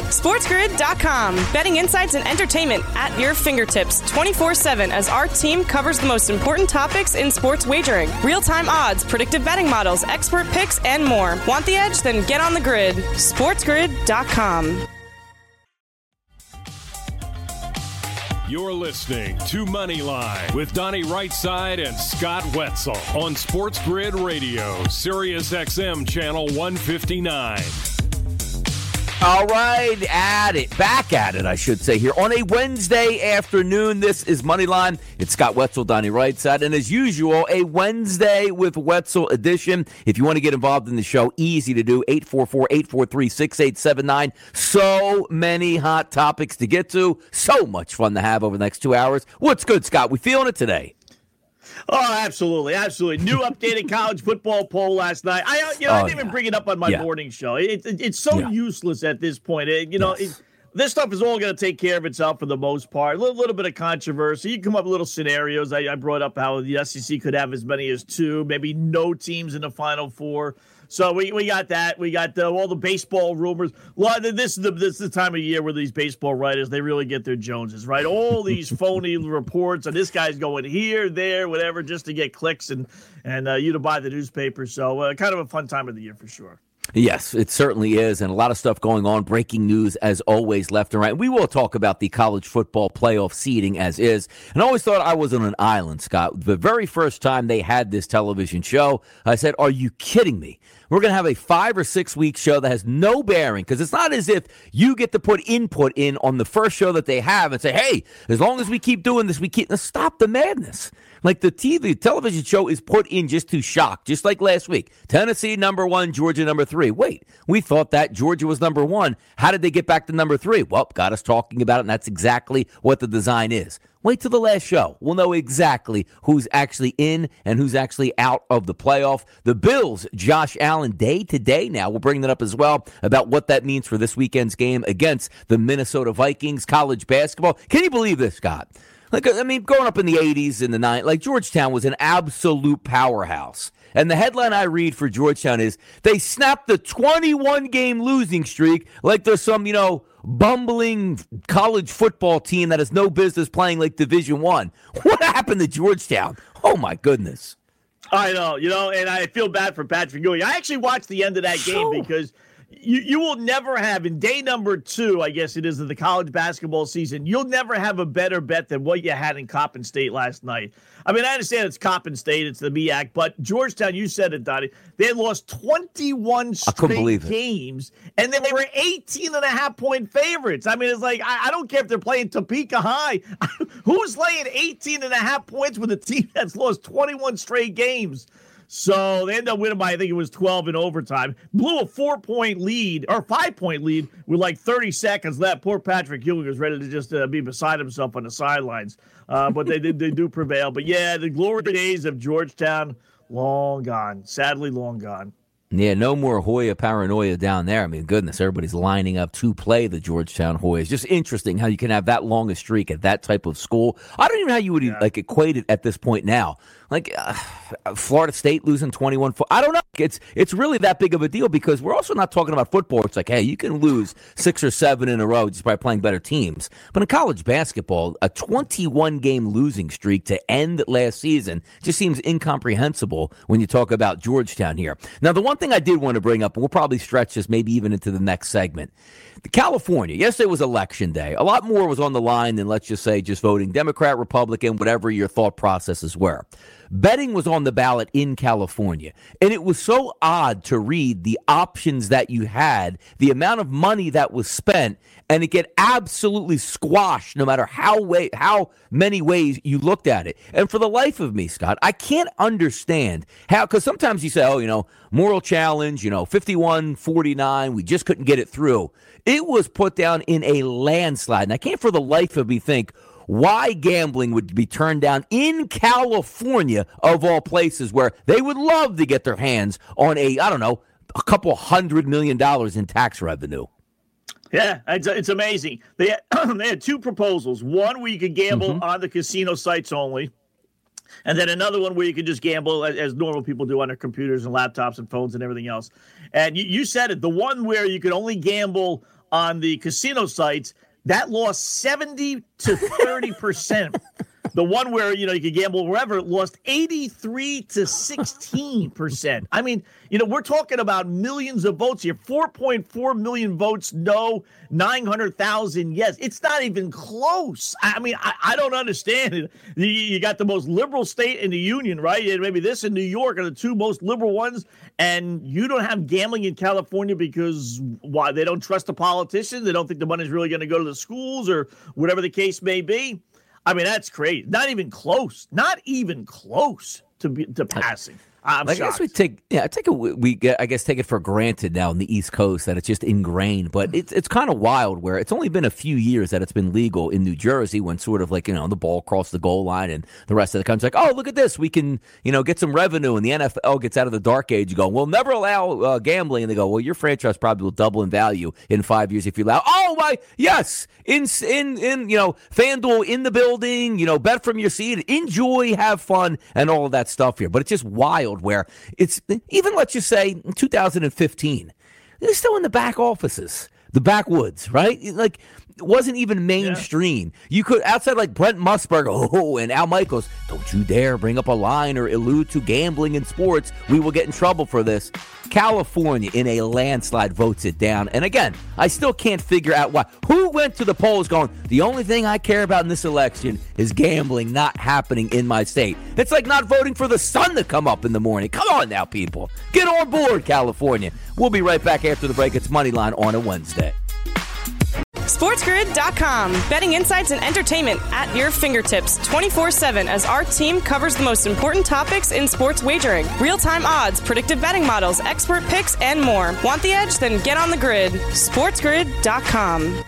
SportsGrid.com. Betting insights and entertainment at your fingertips 24 7 as our team covers the most important topics in sports wagering real time odds, predictive betting models, expert picks, and more. Want the edge? Then get on the grid. SportsGrid.com. You're listening to Moneyline with Donnie Rightside and Scott Wetzel on Sports Grid Radio, Sirius XM Channel 159. All right, at it, back at it, I should say, here on a Wednesday afternoon. This is Moneyline. It's Scott Wetzel, Donnie Rightside, and as usual, a Wednesday with Wetzel edition. If you want to get involved in the show, easy to do 844 843 6879. So many hot topics to get to, so much fun to have over the next two hours. What's good, Scott? We feeling it today? Oh, absolutely, absolutely. New updated college football poll last night. I, uh, you know, oh, I didn't yeah. even bring it up on my yeah. morning show. It, it, it's so yeah. useless at this point. It, you know, yes. this stuff is all going to take care of itself for the most part. A little, little bit of controversy. You come up with little scenarios. I, I brought up how the SEC could have as many as two, maybe no teams in the Final Four. So we, we got that. We got the, all the baseball rumors. This is the this is the time of year where these baseball writers they really get their Joneses right. All these phony reports, and this guy's going here, there, whatever, just to get clicks and and uh, you to buy the newspaper. So uh, kind of a fun time of the year for sure. Yes, it certainly is. And a lot of stuff going on. Breaking news, as always, left and right. We will talk about the college football playoff seeding as is. And I always thought I was on an island, Scott. The very first time they had this television show, I said, Are you kidding me? We're going to have a five or six week show that has no bearing because it's not as if you get to put input in on the first show that they have and say, hey, as long as we keep doing this, we keep. Stop the madness. Like the TV television show is put in just to shock, just like last week. Tennessee number one, Georgia number three. Wait, we thought that Georgia was number one. How did they get back to number three? Well, got us talking about it, and that's exactly what the design is. Wait till the last show. We'll know exactly who's actually in and who's actually out of the playoff. The Bills, Josh Allen, day to day now. We'll bring that up as well about what that means for this weekend's game against the Minnesota Vikings. College basketball. Can you believe this, Scott? Like, I mean, growing up in the 80s and the 90s, like Georgetown was an absolute powerhouse. And the headline I read for Georgetown is they snapped the 21 game losing streak like there's some, you know, bumbling college football team that has no business playing like Division One. What happened to Georgetown? Oh my goodness. I know, you know, and I feel bad for Patrick Ewing. I actually watched the end of that game because you, you will never have in day number two, I guess it is of the college basketball season. You'll never have a better bet than what you had in Coppin State last night. I mean, I understand it's Coppin State, it's the MEAC, but Georgetown, you said it, Donnie. They had lost 21 straight games, and then they were 18 and a half point favorites. I mean, it's like, I, I don't care if they're playing Topeka High. Who's laying 18 and a half points with a team that's lost 21 straight games? So they end up winning by, I think it was 12 in overtime. Blew a four point lead or five point lead with like 30 seconds left. Poor Patrick Ewing was ready to just uh, be beside himself on the sidelines. Uh, but they did, they do prevail. But yeah, the glory days of Georgetown, long gone. Sadly, long gone. Yeah, no more Hoya paranoia down there. I mean, goodness, everybody's lining up to play the Georgetown Hoyas. Just interesting how you can have that long a streak at that type of school. I don't even know how you would yeah. like equate it at this point now. Like uh, Florida State losing 21 4. I don't know. It's it's really that big of a deal because we're also not talking about football. It's like, hey, you can lose six or seven in a row just by playing better teams. But in college basketball, a 21 game losing streak to end last season just seems incomprehensible when you talk about Georgetown here. Now, the one one thing I did want to bring up, and we'll probably stretch this maybe even into the next segment. The California, yesterday was election day. A lot more was on the line than, let's just say, just voting Democrat, Republican, whatever your thought processes were. Betting was on the ballot in California. And it was so odd to read the options that you had, the amount of money that was spent, and it get absolutely squashed no matter how way how many ways you looked at it. And for the life of me, Scott, I can't understand how because sometimes you say, oh, you know, moral challenge, you know, 51 49, we just couldn't get it through. It was put down in a landslide. And I can't for the life of me think why gambling would be turned down in California, of all places, where they would love to get their hands on a, I don't know, a couple hundred million dollars in tax revenue. Yeah, it's, it's amazing. They had, they had two proposals. One where you could gamble mm-hmm. on the casino sites only, and then another one where you could just gamble as, as, normal people do on their computers and laptops and phones and everything else. And you, you said it. The one where you could only gamble on the casino sites that lost 70 to 30 percent the one where you know you could gamble wherever lost 83 to 16 percent. I mean you know we're talking about millions of votes here. 4.4 million votes no 900000 yes. It's not even close. I mean i, I don't understand it. You, you, got the most liberal state in the union right? Maybe this in new york are the two most liberal ones and you don't have gambling in california because why? They don't trust the politicians? They don't think the money's really going to go to the schools or whatever the case may be I mean, that's crazy. Not even close. Not even close to be, to passing. I'm I shocked. guess we take yeah, I take it we get I guess take it for granted now in the East Coast that it's just ingrained, but it's it's kind of wild where it's only been a few years that it's been legal in New Jersey when sort of like you know the ball crossed the goal line and the rest of the country's like oh look at this we can you know get some revenue and the NFL gets out of the dark age. You go we'll never allow uh, gambling and they go well your franchise probably will double in value in five years if you allow oh my yes in in in you know FanDuel in the building you know bet from your seat enjoy have fun and all of that stuff here, but it's just wild world where it's even let's just say 2015, they're still in the back offices, the backwoods, right? Like wasn't even mainstream. Yeah. You could outside like Brent Musburger, oh, and Al Michaels. Don't you dare bring up a line or allude to gambling in sports. We will get in trouble for this. California, in a landslide, votes it down. And again, I still can't figure out why. Who went to the polls going? The only thing I care about in this election is gambling not happening in my state. It's like not voting for the sun to come up in the morning. Come on now, people, get on board, California. We'll be right back after the break. It's Moneyline on a Wednesday. SportsGrid.com. Betting insights and entertainment at your fingertips 24 7 as our team covers the most important topics in sports wagering real time odds, predictive betting models, expert picks, and more. Want the edge? Then get on the grid. SportsGrid.com.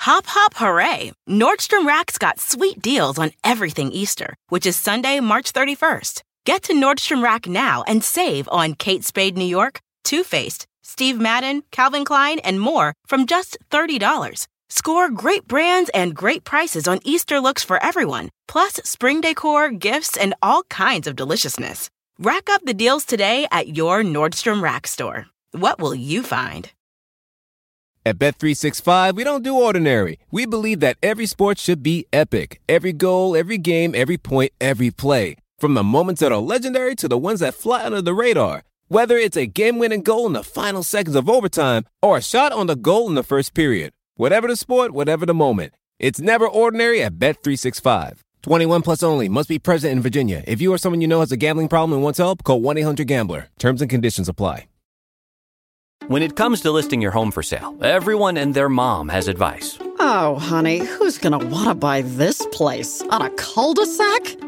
Hop, hop, hooray! Nordstrom Rack's got sweet deals on everything Easter, which is Sunday, March 31st. Get to Nordstrom Rack now and save on Kate Spade New York, Too Faced, Steve Madden, Calvin Klein, and more from just $30. Score great brands and great prices on Easter looks for everyone, plus spring decor, gifts, and all kinds of deliciousness. Rack up the deals today at your Nordstrom Rack store. What will you find? At Bet365, we don't do ordinary. We believe that every sport should be epic. Every goal, every game, every point, every play. From the moments that are legendary to the ones that fly under the radar. Whether it's a game winning goal in the final seconds of overtime or a shot on the goal in the first period. Whatever the sport, whatever the moment. It's never ordinary at Bet365. 21 plus only. Must be present in Virginia. If you or someone you know has a gambling problem and wants help, call 1 800 Gambler. Terms and conditions apply. When it comes to listing your home for sale, everyone and their mom has advice. Oh, honey, who's going to want to buy this place? On a cul de sac?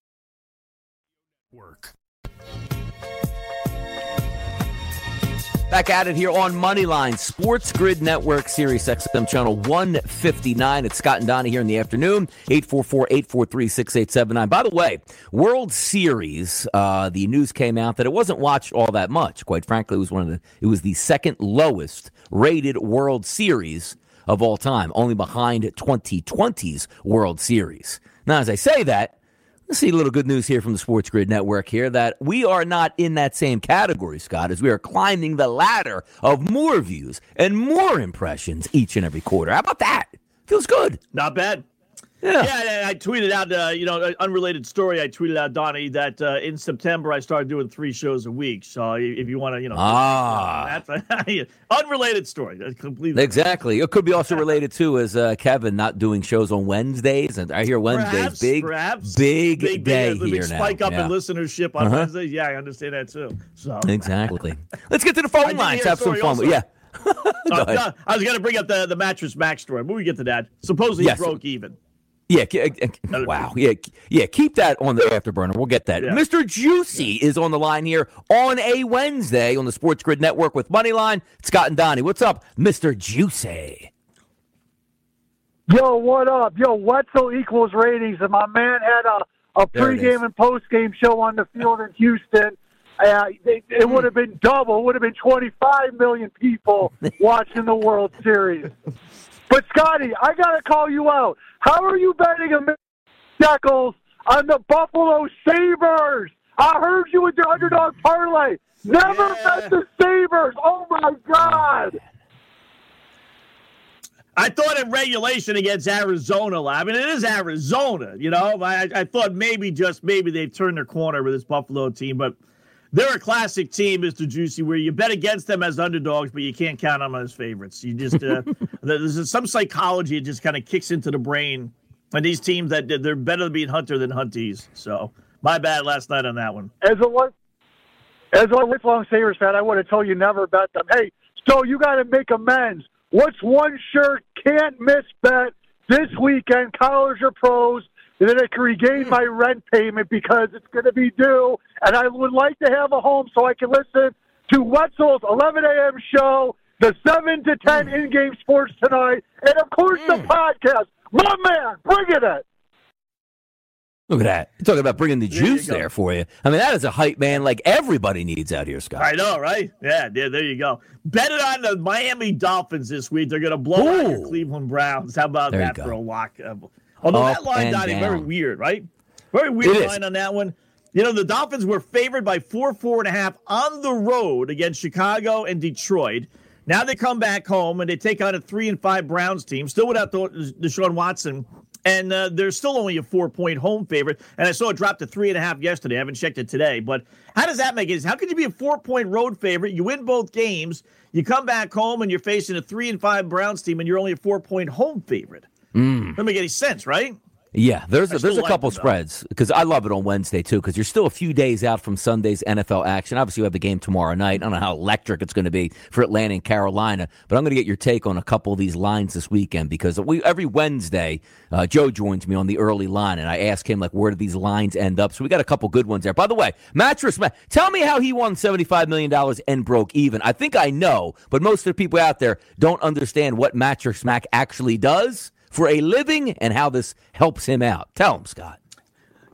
Back at it here on Moneyline, Sports Grid Network, Sirius XM Channel 159. It's Scott and Donnie here in the afternoon, 844-843-6879. By the way, World Series, uh, the news came out that it wasn't watched all that much. Quite frankly, it was one of the, it was the second lowest rated World Series of all time, only behind 2020's World Series. Now, as I say that, let's see a little good news here from the Sports Grid Network here that we are not in that same category, Scott, as we are climbing the ladder of more views and more impressions each and every quarter. How about that? Feels good. Not bad. Yeah. Yeah, I tweeted out, uh, you know, an unrelated story. I tweeted out, Donnie, that uh, in September I started doing three shows a week. So if you want to, you know, ah, that's unrelated story. Completely exactly. It could be also related too as uh, Kevin not doing shows on Wednesdays, and I hear Wednesdays perhaps, big, perhaps. big, big day big, here big now. Spike up yeah. in listenership on Uh-huh. Wednesdays. Yeah, I understand that too. So exactly. Let's get to the phone lines. Have some fun. also. Yeah. Uh, ahead. no, I was going to bring up the the Mattress Mack's story, but we get to that. Supposedly Yes. he broke even. Yeah, uh, wow. Yeah, yeah. Keep that on the afterburner. We'll get that. Yeah. Mr. Juicy is on the line here on a Wednesday on the Sports Grid Network with Moneyline. Scott and Donnie, what's up, Mr. Juicy? Yo, what up? Yo, Wetzel equals ratings, and my man had a, a There it is. pregame and postgame show on the field in Houston. Uh, it, it would have been double. It would have been 25 million people watching the World Series. But Scotty, I got to call you out. How are you betting a shekels on the Buffalo Sabres? I heard you with your underdog parlay. Never Yeah. bet the Sabres. Oh my God! I thought in regulation against Arizona, I mean, it is Arizona, you know. I, I thought maybe just maybe they've turned their corner with this Buffalo team, but they're a classic team, Mr. Juicy, where you bet against them as underdogs, but you can't count them as favorites. You just, uh, there's some psychology that just kind of kicks into the brain. And these teams that they're better than being Hunter than Hunties. So my bad last night on that one. as a one as a lifelong Sabres fan, I would have told you never bet them. Hey, so you got to make amends. What's one sure can't miss bet this weekend? College or pros, and then I can regain hmm. my rent payment because it's going to be due. And I would like to have a home so I can listen to Wetzel's 11 a.m. show, the 7 to 10 hmm. in-game sports tonight, and of course the hmm. podcast. My man, bring it in. Look at that. You're talking about bringing the There juice go. there for you. I mean, that is a hype man like everybody needs out here, Scott. I know, right? Yeah, yeah, there you go. Bet it on the Miami Dolphins this week. They're going to blow out your Ooh. Cleveland Browns. How about There that go. for a lock? Although Up that line, Donnie, very weird, right? Very weird It is. line on that one. You know, the Dolphins were favored by four, four and a half on the road against Chicago and Detroit. Now they come back home and they take on a three and five Browns team, still without the, Deshaun Watson. And uh, they're still only a four point home favorite. And I saw it drop to three and a half yesterday. I haven't checked it today. But how does that make it? How could you be a four point road favorite? You win both games. You come back home and you're facing a three and five Browns team, and you're only a four point home favorite. Doesn't make any sense, right? Yeah, there's I a, there's a still like couple them, spreads because I love it on Wednesday too because you're still a few days out from Sunday's NFL action. Obviously, you have the game tomorrow night. I don't know how electric it's going to be for Atlanta and Carolina, but I'm going to get your take on a couple of these lines this weekend because we every Wednesday uh, Joe joins me on the early line and I ask him like where do these lines end up. So we got a couple good ones there. By the way, mattress man, tell me how he won 75 million dollars and broke even. I think I know, but most of the people out there don't understand what Mattress Mack actually does for a living and how this helps him out. Tell him, Scott.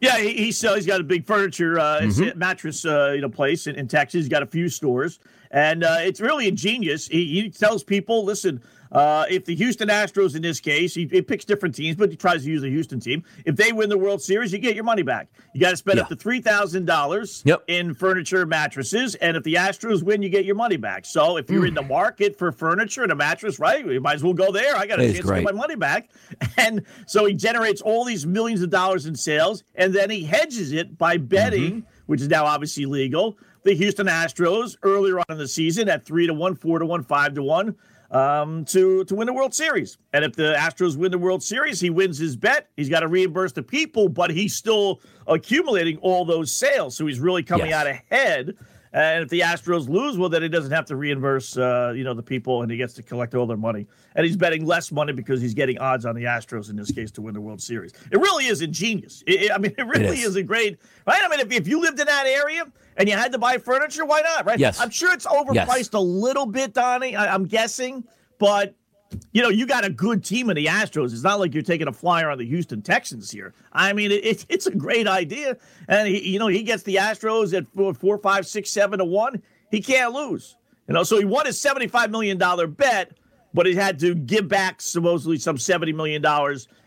Yeah, he, he's uh, he's got a big furniture uh, Mm-hmm. a mattress uh, you know place in, in Texas. He's got a few stores, and uh, it's really ingenious. He, he tells people, listen, uh, if the Houston Astros in this case, he, he picks different teams, but he tries to use the Houston team. If they win the World Series, you get your money back. You got to spend up to three thousand dollars in furniture mattresses, and if the Astros win, you get your money back. So if you're in the market for furniture and a mattress, right, you might as well go there. I got a chance to get my money back. And so he generates all these millions of dollars in sales, and then he hedges it by betting, which is now obviously legal, the Houston Astros earlier on in the season at three to one, four to one, five to one. Um, to to win the World Series, and if the Astros win the World Series, he wins his bet. He's got to reimburse the people, but he's still accumulating all those sales, so he's really coming Yes. out ahead. And if the Astros lose, well, then he doesn't have to reimburse, uh, you know, the people, and he gets to collect all their money. And he's betting less money because he's getting odds on the Astros in this case to win the World Series. It really is ingenious. It, it- I mean, it really is. is. a great, right? I mean, if, if you lived in that area and you had to buy furniture, why not, right? Yes. I'm sure it's overpriced Yes. a little bit, Donnie. I, I'm guessing, but you know, you got a good team in the Astros. It's not like you're taking a flyer on the Houston Texans here. I mean, it, it, it's a great idea, and he, you know, he gets the Astros at four, four, five, six, seven to one. He can't lose. You know, so he won his seventy-five million dollar bet, but he had to give back supposedly some $70 million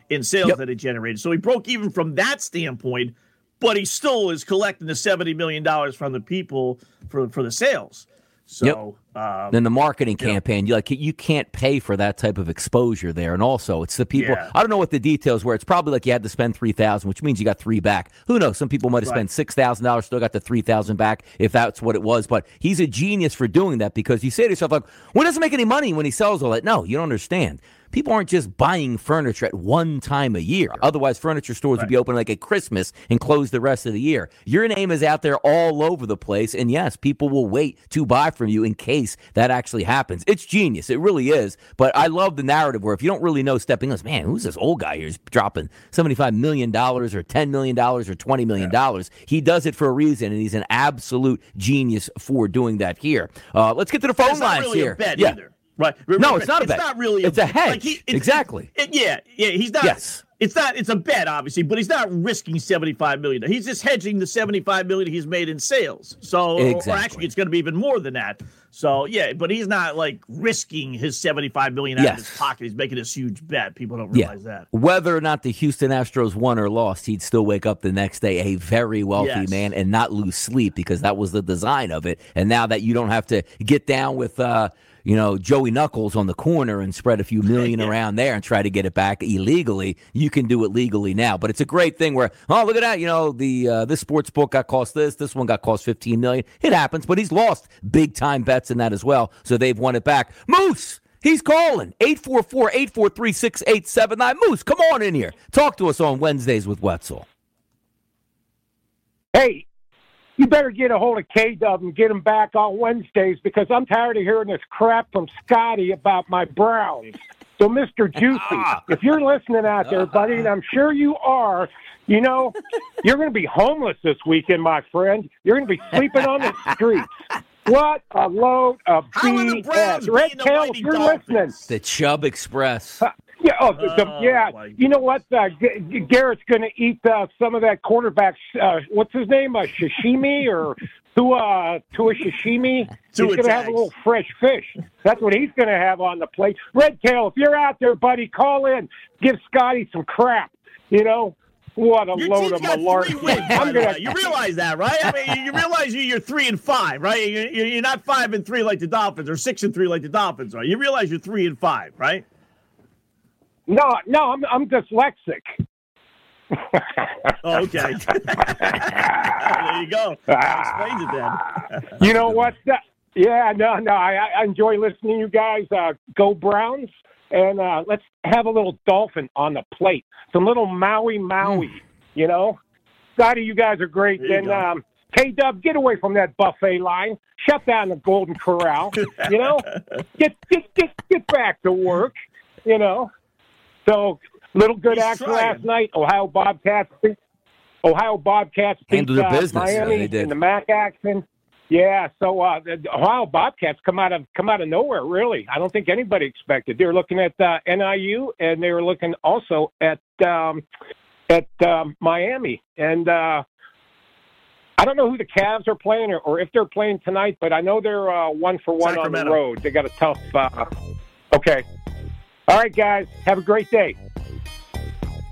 in sales yep. that it generated. So he broke even from that standpoint, but he still is collecting the $70 million from the people for, for the sales. So yep. um, then the marketing campaign, you like you can't pay for that type of exposure there, and also it's the people. Yeah. I don't know what the details were. It's probably like you had to spend three thousand, which means you got three back. Who knows? Some people might have right. spent six thousand dollars, still got the three thousand back if that's what it was. But he's a genius for doing that because you say to yourself like, "Well, doesn't make any money when he sells all that." No, you don't understand people aren't just buying furniture at one time a year. Otherwise, furniture stores right. would be open like at Christmas and close the rest of the year. Your name is out there all over the place. And yes, people will wait to buy from you in case that actually happens. It's genius. It really is. But I love the narrative where if you don't really know stepping us, man, who's this old guy here? He's dropping $75 million or $10 million or $20 million. Yeah. He does it for a reason, and he's an absolute genius for doing that here. Uh, let's get to the phone lines really here. yeah. Either. Right. No, it's not a bet. It's not really. A, it's a hedge. Like he, it's, exactly. It, yeah, yeah. He's not. Yes. It's not. It's a bet, obviously, but he's not risking seventy-five million. He's just hedging the seventy-five million he's made in sales. So, exactly. or actually, it's going to be even more than that. So, yeah, but he's not like risking his seventy-five million out yes. of his pocket. He's making this huge bet. People don't realize yeah. that. Whether or not the Houston Astros won or lost, he'd still wake up the next day a very wealthy yes. man and not lose sleep because that was the design of it. And now that you don't have to get down with. uh you know, Joey Knuckles on the corner and spread a few million yeah. around there and try to get it back illegally. You can do it legally now, but it's a great thing where oh look at that, you know, the uh, this sports book got cost this, this one got cost fifteen million. It happens, but he's lost big time bets in that as well, so they've won it back. Moose. He's calling 844-843-6879. Moose, come on in here. Talk to us on Wednesdays with Wetzel. Hey, you better get a hold of K Dub and get him back on Wednesdays because I'm tired of hearing this crap from Scotty about my Browns. So, Mr. Juicy, if you're listening out there, buddy, and I'm sure you are, you know, you're going to be homeless this weekend, my friend. You're going to be sleeping on the streets. What a load of BS. Red Tail, if you're Dolphins? listening. The Chubb Express. Yeah, oh, the, oh, yeah. You know what? Uh, G- Garrett's going to eat uh, some of that quarterback's. Uh, what's his name? Uh, sashimi or Tua Tua sashimi? He's going to have a little fresh fish. That's what he's going to have on the plate. Red Tail, if you're out there, buddy, call in. Give Scotty some crap. You know, what a Your load of malarkey! Gonna... You realize that, right? I mean, you realize you're three and five, right? You're not five and three like the Dolphins, or six and three like the Dolphins are. You realize you're three and five, right? No, no, I'm I'm dyslexic. oh, okay. there you go. Explains it then. you know what? Yeah, no, no. I, I enjoy listening to you guys. Uh, go Browns, and uh, let's have a little dolphin on the plate. Some little Maui Maui. Mm. You know, Scotty, you guys are great. Then um, K Dub, get away from that buffet line. Shut down the Golden Corral. you know, get get get get back to work. You know. So little good He's action trying. last night. Ohio Bobcats. Ohio Bobcats beat Handled uh, business. Miami yeah, in the MAC action. Yeah, so uh, the Ohio Bobcats come out of come out of nowhere. Really, I don't think anybody expected. They were looking at uh, NIU, and they were looking also at um, at um, Miami. And uh, I don't know who the Cavs are playing or, or if they're playing tonight, but I know they're uh, one for one Sacramento. on the road. They got a tough. Uh, okay, all right, guys. Have a great day.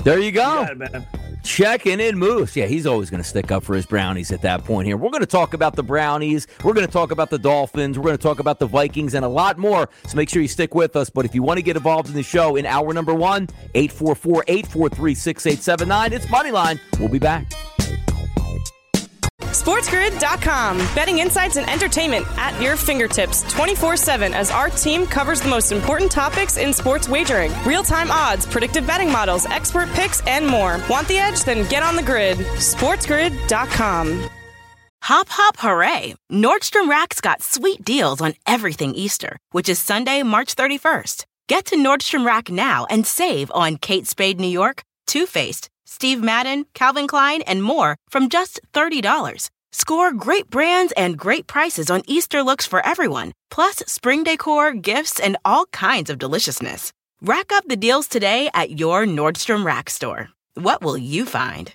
There you go. You it, Checking in Moose. Yeah, he's always going to stick up for his Brownies at that point here. We're going to talk about the Brownies. We're going to talk about the Dolphins. We're going to talk about the Vikings and a lot more. So make sure you stick with us. But if you want to get involved in the show in hour number one, 844 843 6879, it's Moneyline. We'll be back. SportsGrid.com. Betting insights and entertainment at your fingertips 24 7 as our team covers the most important topics in sports wagering real time odds, predictive betting models, expert picks, and more. Want the edge? Then get on the grid. SportsGrid.com. Hop, hop, hooray! Nordstrom Rack's got sweet deals on everything Easter, which is Sunday, March 31st. Get to Nordstrom Rack now and save on Kate Spade New York, Too Faced, Steve Madden, Calvin Klein, and more from just $30. Score great brands and great prices on Easter looks for everyone, plus spring decor, gifts, and all kinds of deliciousness. Rack up the deals today at your Nordstrom Rack store. What will you find?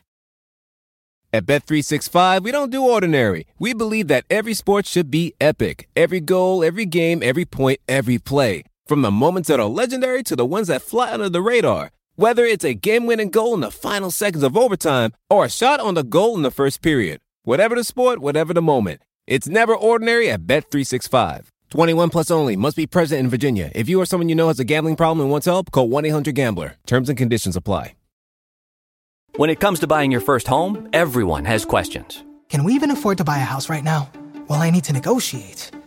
At Bet365, we don't do ordinary. We believe that every sport should be epic every goal, every game, every point, every play. From the moments that are legendary to the ones that fly under the radar. Whether it's a game-winning goal in the final seconds of overtime or a shot on the goal in the first period. Whatever the sport, whatever the moment. It's never ordinary at Bet365. 21 plus only. Must be present in Virginia. If you or someone you know has a gambling problem and wants help, call 1-800-GAMBLER. Terms and conditions apply. When it comes to buying your first home, everyone has questions. Can we even afford to buy a house right now? Well, I need to negotiate.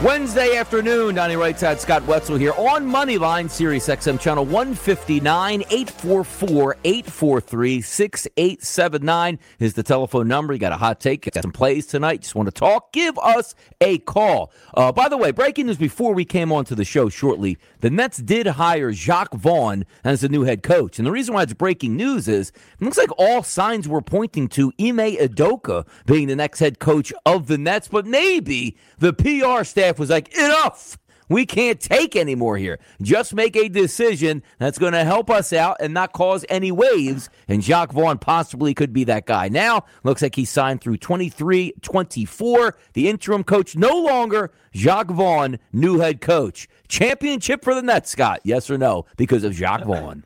Wednesday afternoon, Donnie Rightside, Scott Wetzel here on Moneyline, Sirius XM channel 159, 844-843-6879 is the telephone number. You got a hot take, got some plays tonight, just want to talk, give us a call. Uh, by the way, breaking news before we came on to the show shortly, the Nets did hire Jacque Vaughn as the new head coach. And the reason why it's breaking news is it looks like all signs were pointing to Ime Udoka being the next head coach of the Nets, but maybe the PR staff was like, enough. We can't take any more here. Just make a decision that's going to help us out and not cause any waves. And Jacque Vaughn possibly could be that guy. Now, looks like he signed through 23 24. The interim coach no longer Jacque Vaughn, new head coach. Championship for the Nets, Scott. Yes or no? Because of Jacque Vaughn.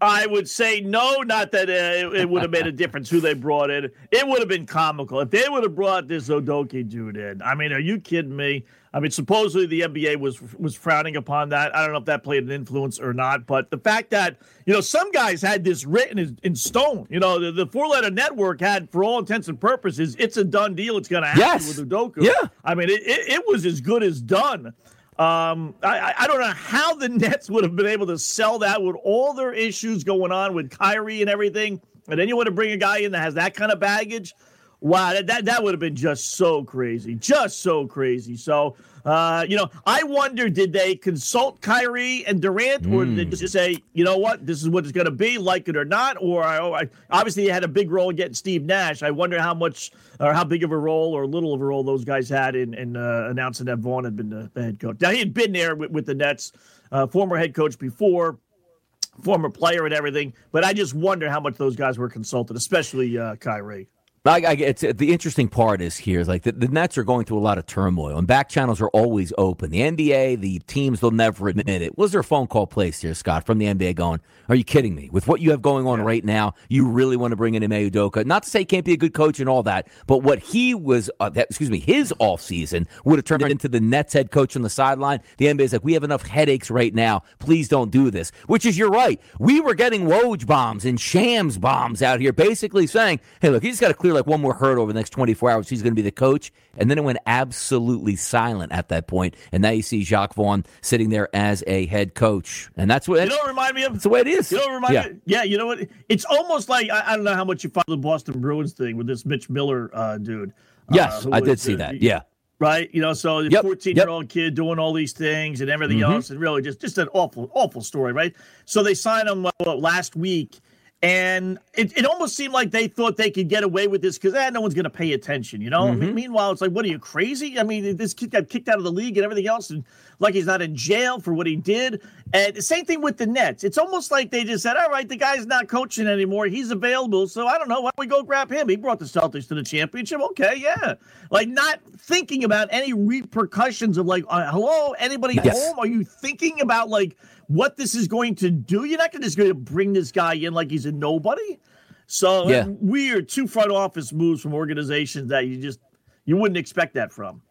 I would say no, not that uh, it, it, would have made a difference who they brought in. It would have been comical if they would have brought this Udoka dude in. I mean, are you kidding me? I mean, supposedly the NBA was was frowning upon that. I don't know if that played an influence or not, but the fact that you know some guys had this written in, in stone. You know, the, the four letter network had, for all intents and purposes, it's a done deal. It's going to happen yes. with Udoka. Yeah, I mean, it, it, it was as good as done. Um, I, I don't know how the Nets would have been able to sell that with all their issues going on with Kyrie and everything. And then you want to bring a guy in that has that kind of baggage. Wow, that, that, that would have been just so crazy. Just so crazy. So, uh, you know, I wonder did they consult Kyrie and Durant, or mm. did they just say, you know what, this is what it's going to be, like it or not? Or I, obviously, he had a big role in getting Steve Nash. I wonder how much or how big of a role or little of a role those guys had in, in uh, announcing that Vaughn had been the, the, head coach. Now, he had been there with, with the Nets, uh, former head coach before former player and everything. But I just wonder how much those guys were consulted, especially uh, Kyrie. I, I, it's, the interesting part is here is like the, the, Nets are going through a lot of turmoil, and back channels are always open. The NBA, the teams, they'll never admit it. Was there a phone call placed here, Scott, from the NBA going, Are you kidding me? With what you have going on yeah. right now, you really want to bring in Ime Udoka? Not to say he can't be a good coach and all that, but what he was, uh, that, excuse me, his off season would have turned into the Nets head coach on the sideline. The NBA is like, We have enough headaches right now. Please don't do this. Which is, you're right. We were getting Woj bombs and Shams bombs out here, basically saying, Hey, look, he's got to clear like one more hurdle over the next 24 hours. He's going to be the coach. And then it went absolutely silent at that point. And now you see Jacque Vaughn sitting there as a head coach. And that's what you don't remind me of. That's the way it is. You don't remind yeah. me. Yeah, you know what? It's almost like I, I, don't know how much you follow the Boston Bruins thing with this Mitch Miller uh, dude. Yes, uh, I did see that. Yeah right? You know, so the 14 year old kid doing all these things and everything mm-hmm. else, and really just just an awful, awful story, right? So they signed him last week, and it, it almost seemed like they thought they could get away with this because eh, no one's going to pay attention, you know? Mm-hmm. I mean, meanwhile, it's like, what are you, crazy? I mean, this kid got kicked out of the league and everything else, and like he's not in jail for what he did. And the same thing with the Nets. It's almost like they just said, all right, the guy's not coaching anymore. He's available. So I don't know. Why don't we go grab him? He brought the Celtics to the championship. Okay, yeah. Like, not thinking about any repercussions of, like, uh, hello, anybody yes. home? Are you thinking about, like, what this is going to do. You're not just going to bring this guy in like he's a nobody. So yeah. weird two front office moves from organizations that you just you wouldn't expect that from.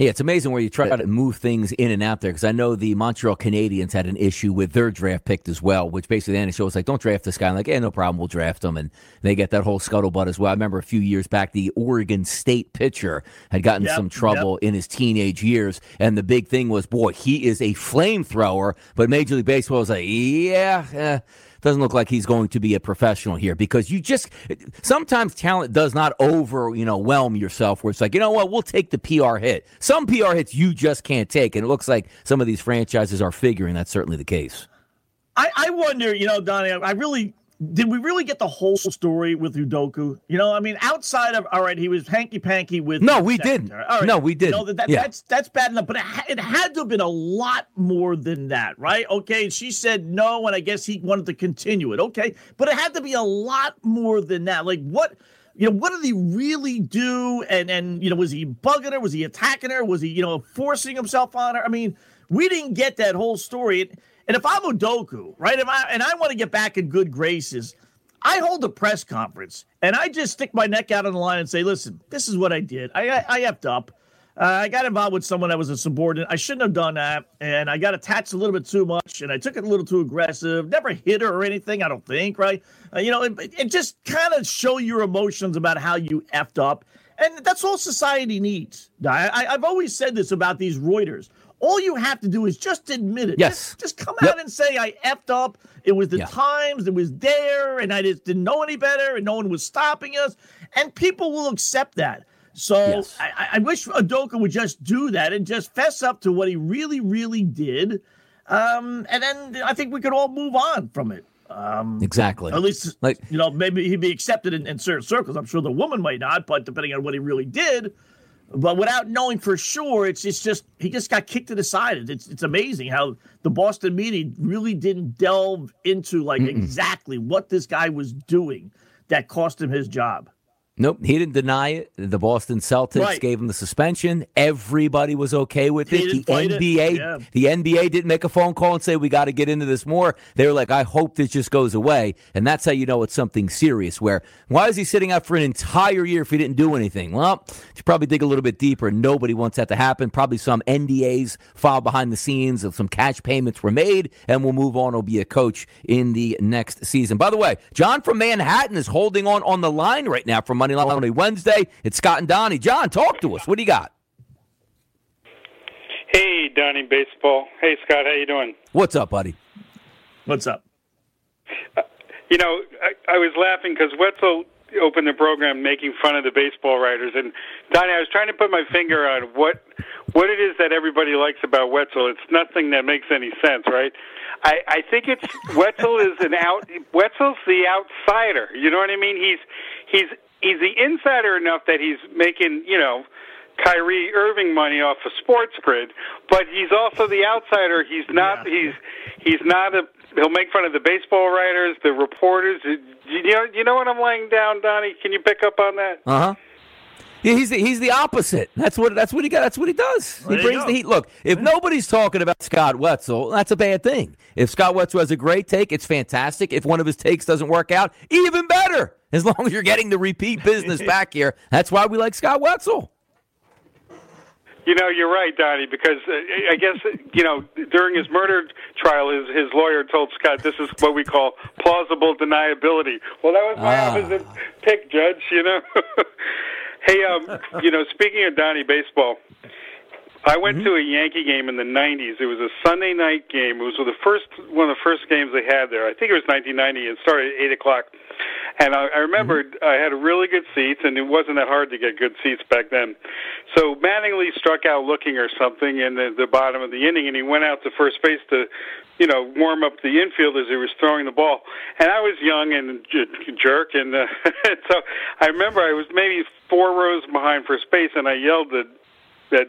Yeah, it's amazing where you try to move things in and out there because I know the Montreal Canadiens had an issue with their draft pick as well, which basically the NHL was like, don't draft this guy. I'm like, yeah, no problem, we'll draft him. And they get that whole scuttlebutt as well. I remember a few years back, the Oregon State pitcher had gotten yep, some trouble yep. in his teenage years. And the big thing was, boy, he is a flamethrower. But Major League Baseball was like, yeah, eh, doesn't look like he's going to be a professional here because you just sometimes talent does not over you know whelm yourself where it's like you know what we'll take the PR hit. Some PR hits you just can't take, and it looks like some of these franchises are figuring that's certainly the case. I, I wonder, you know, Donnie, I really did we really get the whole story with Udoka? You know, I mean, outside of all right, he was hanky panky with. No, we didn't. Right. No, we didn't. You know, that, yeah. That's that's bad enough, but it, it had to have been a lot more than that, right? Okay, she said no, and I guess he wanted to continue it. Okay, but it had to be a lot more than that. Like what? You know, what did he really do? And and you know, was he bugging her? Was he attacking her? Was he you know forcing himself on her? I mean, we didn't get that whole story. And if I'm Udoka, right, if I, and I want to get back in good graces, I hold a press conference and I just stick my neck out on the line and say, listen, this is what I did. I, I, I effed up. Uh, I got involved with someone that was a subordinate. I shouldn't have done that. And I got attached a little bit too much and I took it a little too aggressive. Never hit her or anything, I don't think, right? Uh, you know, it just kind of show your emotions about how you effed up. And that's all society needs. I, I, I've always said this about these Reuters. All you have to do is just admit it. Yes. Just, just come yep. out and say I effed up. It was the yeah. times. It was there, and I just didn't know any better, and no one was stopping us. And people will accept that. So yes. I, I, wish Udoka would just do that and just fess up to what he really, really did. Um, and then I think we could all move on from it. Um, exactly. At least, like you know, maybe he'd be accepted in, in certain circles. I'm sure the woman might not, but depending on what he really did, but without knowing for sure, it's, it's just he just got kicked to the side. It's it's amazing how the Boston media really didn't delve into like Mm-mm. exactly what this guy was doing that cost him his job. Nope, he didn't deny it. The Boston Celtics right. gave him the suspension. Everybody was okay with it. The NBA, it. Yeah. the NBA didn't make a phone call and say we got to get into this more. They were like, I hope this just goes away, and that's how you know it's something serious. Where why is he sitting out for an entire year if he didn't do anything? Well, you probably dig a little bit deeper. Nobody wants that to happen. Probably some NDAs filed behind the scenes, of some cash payments were made, and we'll move on. He'll be a coach in the next season. By the way, John from Manhattan is holding on on the line right now for money Money Line Wednesday. It's Scott and Donnie. John, talk to us. What do you got? Hey, Donnie Baseball. Hey, Scott. How you doing? What's up, buddy? What's up? Uh, you know, I, I was laughing because Wetzel opened the program making fun of the baseball writers, and Donnie, I was trying to put my finger on what what it is that everybody likes about Wetzel. It's nothing that makes any sense, right? I, I think it's Wetzel is an out. Wetzel's the outsider. You know what I mean? He's he's he's the insider enough that he's making, you know, Kyrie Irving money off of Sports Grid, but he's also the outsider. He's not. Yeah. He's he's not a. He'll make fun of the baseball writers, the reporters. You know, you know what I'm laying down, Donnie? Can you pick up on that? Uh huh. Yeah, he's the, he's the opposite. That's what that's what he got. That's what he does. He brings the heat. Look, if nobody's talking about Scott Wetzel, that's a bad thing. If Scott Wetzel has a great take, it's fantastic. If one of his takes doesn't work out, even better. As long as you're getting the repeat business back here, that's why we like Scott Wetzel. You know, you're right, Donnie, because uh, I guess, you know, during his murder trial, his, his lawyer told Scott this is what we call plausible deniability. Well, that was my ah. opposite pick, Judge, you know. hey, um, you know, speaking of Donnie baseball, I went mm-hmm. to a Yankee game in the '90s. It was a Sunday night game. It was the first one of the first games they had there. I think it was 1990. It started at eight o'clock, and I, I remembered mm-hmm. I had a really good seats, and it wasn't that hard to get good seats back then. So Mattingly struck out looking or something in the, the bottom of the inning, and he went out to first base to, you know, warm up the infield as he was throwing the ball. And I was young and j- jerk, and uh, so I remember I was maybe four rows behind first base, and I yelled at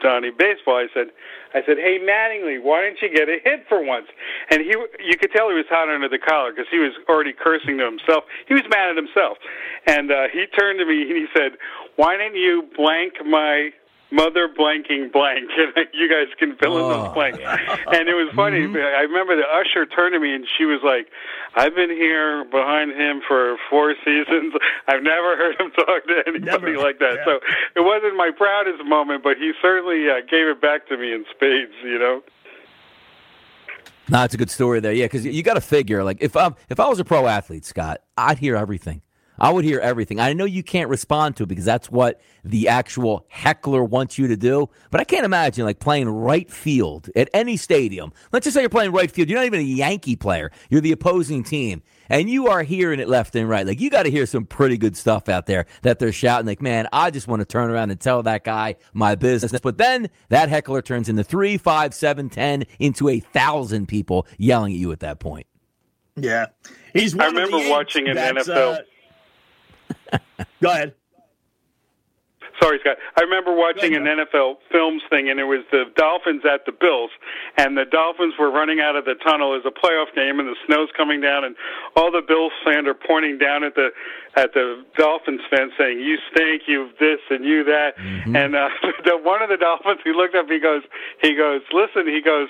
Donnie baseball. I said, I said, hey Mattingly, why don't you get a hit for once? And he, you could tell he was hot under the collar because he was already cursing to himself. He was mad at himself, and uh, he turned to me and he said, why didn't you blank my mother blanking blank. And you guys can fill in oh. those blanks. And it was funny. Mm-hmm. I remember the usher turned to me and she was like, "I've been here behind him for four seasons. I've never heard him talk to anybody never. like that." Yeah. So it wasn't my proudest moment, but he certainly uh, gave it back to me in spades. You know. No, it's a good story there. Yeah, because you got to figure like if I'm if I was a pro athlete, Scott, I'd hear everything. I would hear everything. I know you can't respond to it because that's what the actual heckler wants you to do. But I can't imagine like playing right field at any stadium. Let's just say you're playing right field. You're not even a Yankee player. You're the opposing team. And you are hearing it left and right. Like you got to hear some pretty good stuff out there that they're shouting. Like, man, I just want to turn around and tell that guy my business. But then that heckler turns into three, five, seven, ten, into a thousand people yelling at you at that point. Yeah, he's. I remember watching an NFL. Uh... Go ahead. Sorry, Scott. I remember watching an NFL films thing, and it was the Dolphins at the Bills, and the Dolphins were running out of the tunnel as a playoff game, and the snow's coming down, and all the Bills fans are pointing down at the at the Dolphins fans saying, "You stink, you this and you that," mm-hmm. and uh, the one of the Dolphins, he looked up, he goes, he goes, listen, he goes,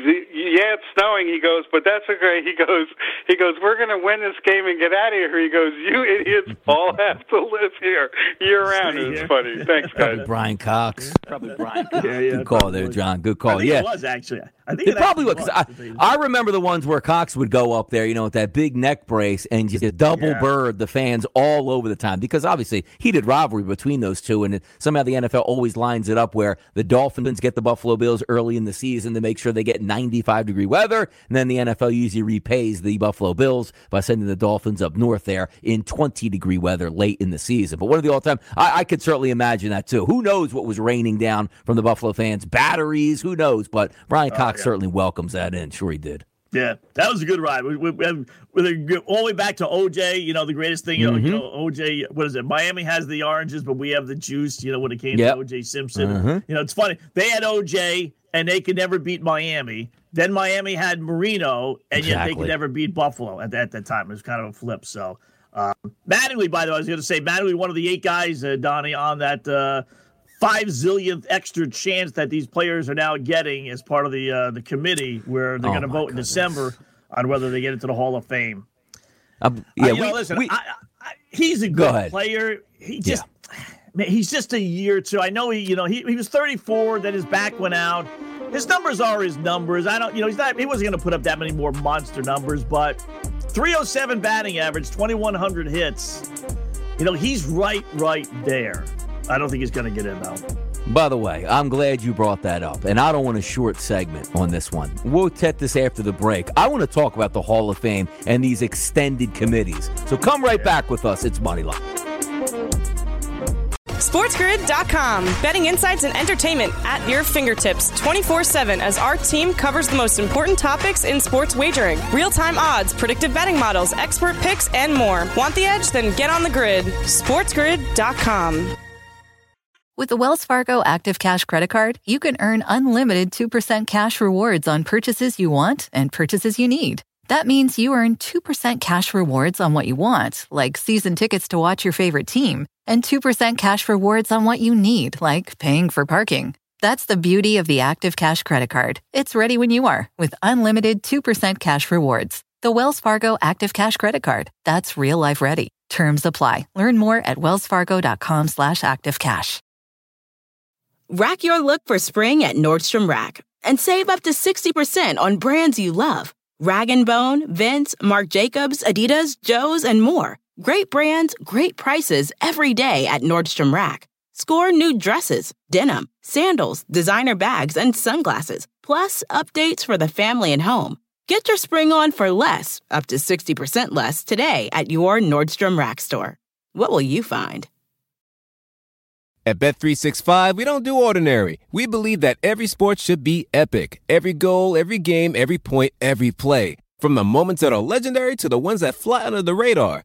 yeah, it's snowing. He goes, but that's okay. He goes, he goes, we're going to win this game and get out of here. He goes, you idiots all have to live here year round. It's funny. Thanks, guys. Probably Brian Cox. Probably Brian Cox. yeah, yeah, Good call there, John. Good call. yeah, it was actually. I think it, it probably was. I, I, remember the ones where Cox would go up there, you know, with that big neck brace and just double yeah. bird the fans all over the time because obviously heated rivalry between those two, and somehow the NFL always lines it up where the Dolphins get the Buffalo Bills early in the season to make sure they get 95 degree weather, and then the NFL usually repays the Buffalo Bills by sending the Dolphins up north there in 20 degree weather late in the season. But one of the all time, I, I could certainly imagine that too. Who knows what was raining down from the Buffalo fans? Batteries, who knows? But Brian oh, Cox yeah. certainly welcomes that in. Sure, he did. Yeah, that was a good ride. We, we, we, all the way back to OJ, you know, the greatest thing, you know, mm-hmm. you know, OJ, what is it? Miami has the oranges, but we have the juice, you know, when it came yep. to OJ Simpson. Mm-hmm. You know, it's funny. They had OJ and they could never beat Miami. Then Miami had Marino, and exactly. yet they could never beat Buffalo at, at that time. It was kind of a flip. So, um, Mattingly, by the way, I was going to say, Mattingly, one of the eight guys, uh, Donnie, on that. Uh, five zillionth extra chance that these players are now getting as part of the uh, the committee where they're oh going to vote goodness. in December on whether they get into the Hall of Fame. Um, yeah, uh, we, know, listen, we, I, I, he's a good player. He just. Yeah. He's just a year or two. I know he, you know, he, he was 34, then his back went out. His numbers are his numbers. I don't, you know, he's not, he wasn't going to put up that many more monster numbers, but 307 batting average, 2,100 hits. You know, he's right, right there. I don't think he's going to get in though. By the way, I'm glad you brought that up, and I don't want a short segment on this one. We'll take this after the break. I want to talk about the Hall of Fame and these extended committees. So come right back with us. It's Money Moneyline. SportsGrid.com. Betting insights and entertainment at your fingertips 24 7 as our team covers the most important topics in sports wagering real time odds, predictive betting models, expert picks, and more. Want the edge? Then get on the grid. SportsGrid.com. With the Wells Fargo Active Cash Credit Card, you can earn unlimited 2% cash rewards on purchases you want and purchases you need. That means you earn 2% cash rewards on what you want, like season tickets to watch your favorite team, and 2% cash rewards on what you need, like paying for parking. That's the beauty of the Active Cash Credit Card. It's ready when you are with unlimited 2% cash rewards. The Wells Fargo Active Cash Credit Card. That's real life ready. Terms apply. Learn more at wellsfargo.com slash activecash. Rack your look for spring at Nordstrom Rack and save up to 60% on brands you love. Rag & Bone, Vince, Marc Jacobs, Adidas, Joe's, and more. Great brands, great prices every day at Nordstrom Rack. Score new dresses, denim, sandals, designer bags, and sunglasses, plus updates for the family and home. Get your spring on for less, up to 60% less, today at your Nordstrom Rack store. What will you find? At Bet365, we don't do ordinary. We believe that every sport should be epic. Every goal, every game, every point, every play. From the moments that are legendary to the ones that fly under the radar.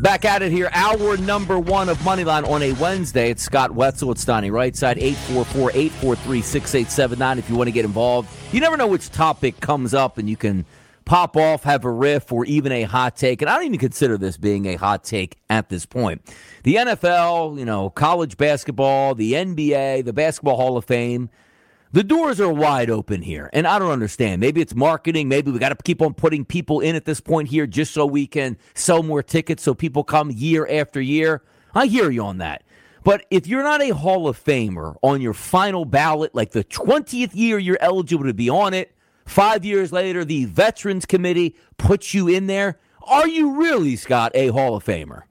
Back at it here, hour number one of Moneyline on a Wednesday. It's Scott Wetzel. It's Donnie Rightside, 844-843-6879 if you want to get involved. You never know which topic comes up and you can pop off, have a riff, or even a hot take. And I don't even consider this being a hot take at this point. The NFL, you know, college basketball, the NBA, the Basketball Hall of Fame – The doors are wide open here, and I don't understand. Maybe it's marketing. Maybe we got to keep on putting people in at this point here just so we can sell more tickets so people come year after year. I hear you on that. But if you're not a Hall of Famer on your final ballot, like the 20th year you're eligible to be on it, five years later, the Veterans Committee puts you in there, are you really, Scott, a Hall of Famer?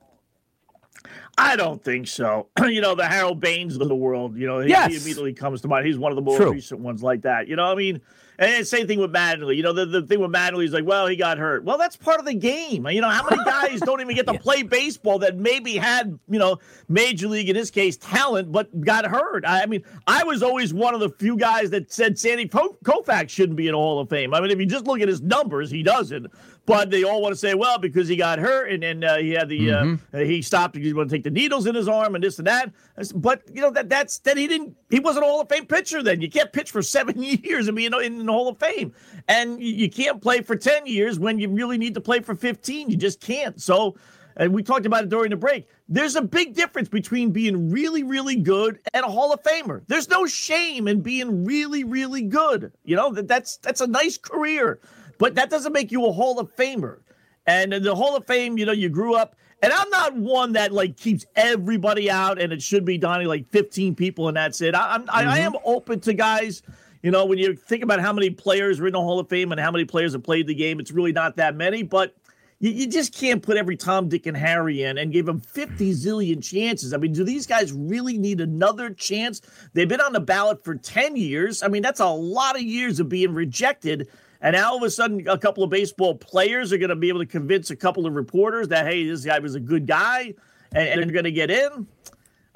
I don't think so. you know, the Harold Baines of the world, you know, he, yes. he immediately comes to mind. He's one of the more True. recent ones like that. You know, I mean, and same thing with Mattingly. You know, the, the thing with Mattingly is like, well, he got hurt. Well, that's part of the game. You know, how many guys don't even get to play baseball that maybe had, you know, major league, in this case, talent, but got hurt? I, I mean, I was always one of the few guys that said Sandy Koufax shouldn't be in Hall of Fame. I mean, if you just look at his numbers, he doesn't. But they all want to say, well, because he got hurt and then uh, he had the Mm-hmm. uh, he stopped because he wanted to take the needles in his arm and this and that. But you know that that's that he didn't he wasn't a Hall of Fame pitcher. Then you can't pitch for seven years and be in, in the Hall of Fame, and you, you can't play for ten years when you really need to play for fifteen. You just can't. So. And we talked about it during the break. There's a big difference between being really, really good and a Hall of Famer. There's no shame in being really, really good. You know that that's that's a nice career, but that doesn't make you a Hall of Famer. And in the Hall of Fame, you know, you grew up. And I'm not one that like keeps everybody out, and it should be Donnie like 15 people, and that's it. I, I'm I, I mm-hmm. am open to guys. You know, when you think about how many players are in the Hall of Fame and how many players have played the game, it's really not that many. But you, you just can't put every Tom, Dick, and Harry in and give them 50 zillion chances. I mean, do these guys really need another chance? They've been on the ballot for 10 years. I mean, that's a lot of years of being rejected. And now all of a sudden, a couple of baseball players are going to be able to convince a couple of reporters that, hey, this guy was a good guy and, and they're going to get in.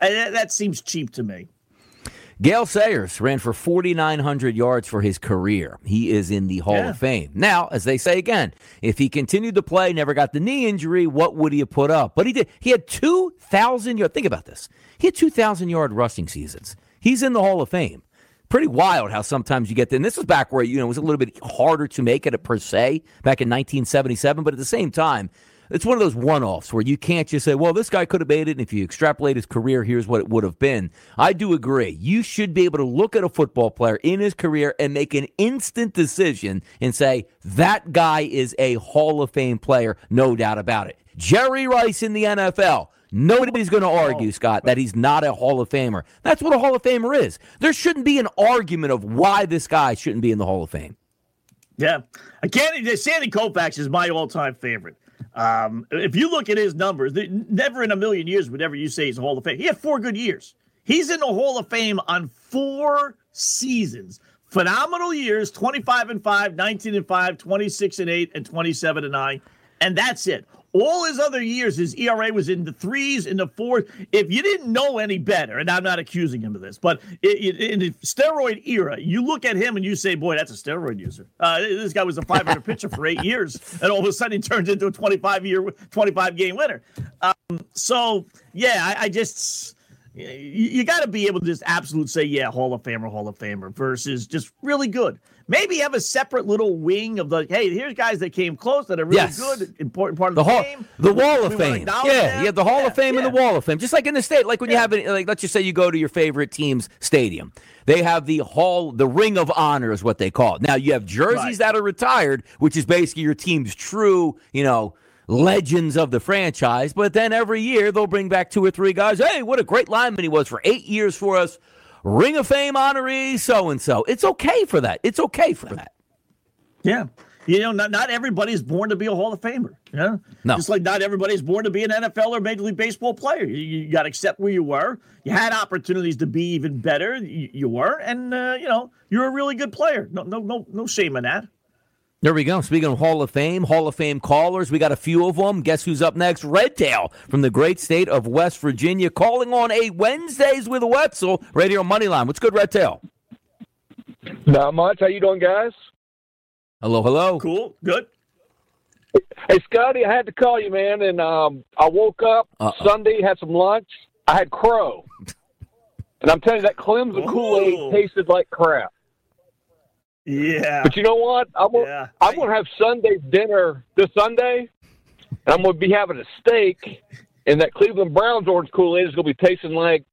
And that, that seems cheap to me. Gale Sayers ran for 4,900 yards for his career. He is in the Hall Yeah. of Fame. Now, as they say again, if he continued to play, never got the knee injury, what would he have put up? But he did. He had 2,000 yards. Think about this. He had 2,000 yard rushing seasons. He's in the Hall of Fame. Pretty wild how sometimes you get there. And this was back where, you know, it was a little bit harder to make it a per se, back in 1977. But at the same time, it's one of those one offs where you can't just say, well, this guy could have made it. And if you extrapolate his career, here's what it would have been. I do agree. You should be able to look at a football player in his career and make an instant decision and say, that guy is a Hall of Fame player, no doubt about it. Jerry Rice in the NFL. Nobody's going to argue, Scott, that he's not a Hall of Famer. That's what a Hall of Famer is. There shouldn't be an argument of why this guy shouldn't be in the Hall of Fame. Yeah. Again, Sandy Koufax is my all time favorite. Um, if you look at his numbers, never in a million years would ever you say he's a Hall of Fame. He had four good years. He's in the Hall of Fame on four seasons. Phenomenal years 25 and 5, 19 and 5, 26 and 8, and 27 and 9. And that's it. All his other years, his ERA was in the threes, in the fours. If you didn't know any better, and I'm not accusing him of this, but in the steroid era, you look at him and you say, "Boy, that's a steroid user." Uh, this guy was a 500 pitcher for eight years, and all of a sudden he turns into a 25 year, 25 game winner. Um, so yeah, I, I just you, you got to be able to just absolute say, yeah, Hall of Famer, Hall of Famer, versus just really good. Maybe have a separate little wing of the hey, here's guys that came close that are really Yes. good, important part of The the, hall, game. the Wall We of wanna Fame. Yeah, them. you have the Hall of Fame and the. Wall of Fame, just like in the state. Like when you have it, like let's just say you go to your favorite team's stadium, they have the Hall, the Ring of Honor is what they call it. Now you have jerseys Right. that are retired, which is basically your team's true, you know. Legends of the franchise, but then every year they'll bring back two or three guys. Hey, what a great lineman he was for eight years for us. Ring of Fame honoree, so and so. It's okay for that. It's okay for that. Yeah. You know, not, not everybody's born to be a Hall of Famer. You know? No. Just like not everybody's born to be an NFL or Major League Baseball player. You, you got to accept where you were. You had opportunities to be even better. You, you were, and uh, you know, you're a really good player. No, no, no, no shame in that. There we go. Speaking of Hall of Fame, Hall of Fame callers, we got a few of them. Guess who's up next? Redtail from the great state of West Virginia, calling on a Wednesdays with Wetzel Radio Moneyline. What's good, Redtail? Not much. How you doing, guys? Hello, hello. Cool, good. Hey, Scotty, I had to call you, man. And um, I woke up Uh-oh. Sunday, had some lunch. I had crow, and I'm telling you that Clemson Kool Aid tasted like crap. Yeah. But you know what? I'm gonna, Yeah. I'm going to have Sunday dinner this Sunday, and I'm going to be having a steak, and that Cleveland Browns orange Kool Aid is going to be tasting like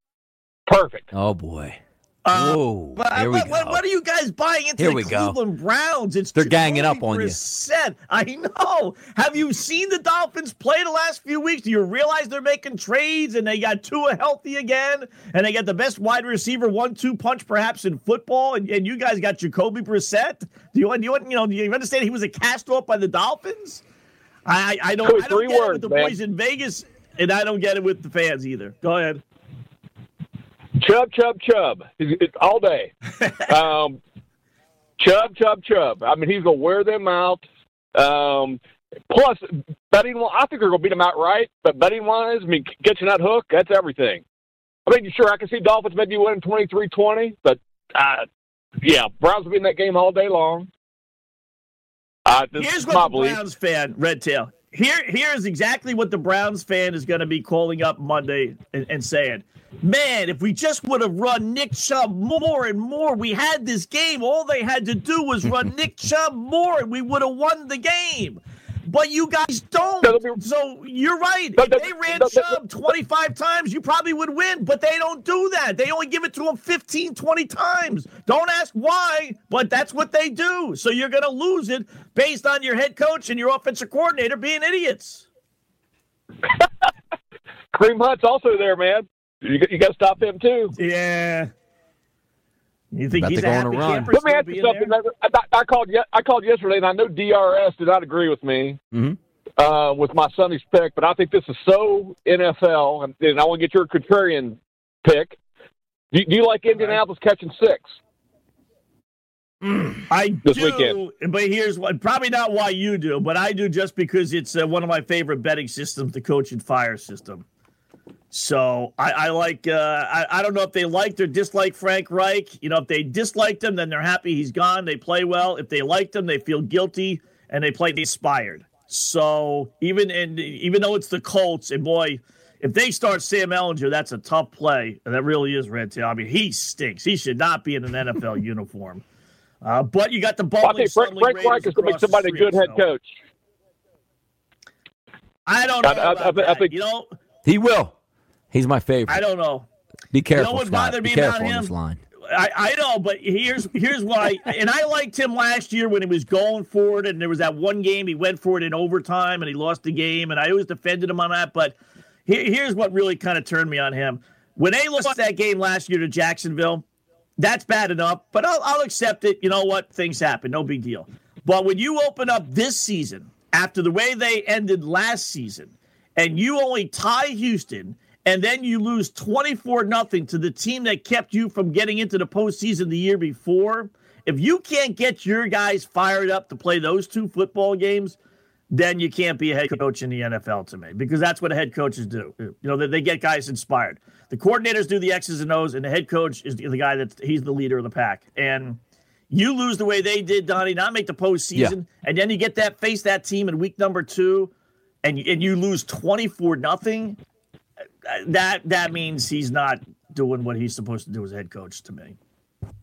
perfect. Oh boy. Uh, Whoa, but- here we What, go. what are you guys buying into Here the we go. Browns? It's They're ganging up on you. 20%. I know. Have you seen the Dolphins play the last few weeks? Do you realize they're making trades and they got Tua healthy again and they got the best wide receiver one-two punch perhaps in football and, and you guys got Jacoby Brissett? Do you want? Do you want? You know? Do you understand he was a cast off by the Dolphins? I I don't. Cody, I don't three get it words, with the man. boys in Vegas, and I don't get it with the fans either. Go ahead. Chubb, Chubb, Chubb. All day. um, Chubb, Chubb, Chubb. I mean, he's going to wear them out. Um, plus, betting, I think they're to beat them outright. But betting wise, I mean, catching that hook, that's everything. I mean, sure, I can see Dolphins maybe winning 23 20, but uh, yeah, Browns will be in that game all day long. Uh, Here's what my. Browns fan, Red Tail. Here, here's exactly what the Browns fan is going to be calling up Monday and, and saying, "Man, if we just would have run Nick Chubb more and more, we had this game. All they had to do was run Nick Chubb more, and we would have won the game." But you guys don't. So you're right. If they ran Chubb 25 times, you probably would win. But they don't do that. They only give it to him 15, 20 times. Don't ask why, but that's what they do. So you're going to lose it based on your head coach and your offensive coordinator being idiots. Kareem Hunt's also there, man. You, you got to stop him too. Yeah. You think he's going to run. Let me still ask you something. I, I, I called. I called yesterday, and I know DRS did not agree with me Mhm. uh, with my Sunday's pick, but I think this is so NFL, and, and I want to get your contrarian pick. Do, do you like Indianapolis catching six? I This do, weekend. but here's what probably not why you do, but I do just because it's uh, one of my favorite betting systems, the coach and fire system. So I, I like. Uh, I, I don't know if they liked or disliked Frank Reich. You know, if they disliked him, then they're happy he's gone. They play well. If they liked him, they feel guilty and they play inspired. So even in even though it's the Colts, and boy, if they start Sam Ehlinger, that's a tough play. And that really is red tail. I mean, he stinks. He should not be in an NFL uniform. Uh, but you got the Well, I think Frank, Frank Reich is going to make somebody a street, good head so coach. I don't know. I- I- about I I that. think- you know, He will. He's my favorite. I don't know. Be careful, what Scott. bothered me about him? line. I, I know, but here's here's why. and I liked him last year when he was going for it, and there was that one game he went for it in overtime, and he lost the game, and I always defended him on that. But here, here's what really kind of turned me on him when they lost that game last year to Jacksonville. That's bad enough, but I'll, I'll accept it. You know what? Things happen, no big deal. But when you open up this season after the way they ended last season, and you only tie Houston, and then you lose 24 nothing to the team that kept you from getting into the postseason the year before. If you can't get your guys fired up to play those two football games, then you can't be a head coach in the NFL to me because that's what head coaches do. You know, they, they get guys inspired. The coordinators do the X's and O's, and the head coach is the guy that's he's the leader of the pack. And you lose the way they did, Donnie, not make the postseason, and then you get that face that team in week number two, and and you lose twenty four nothing. That that means he's not doing what he's supposed to do as head coach to me.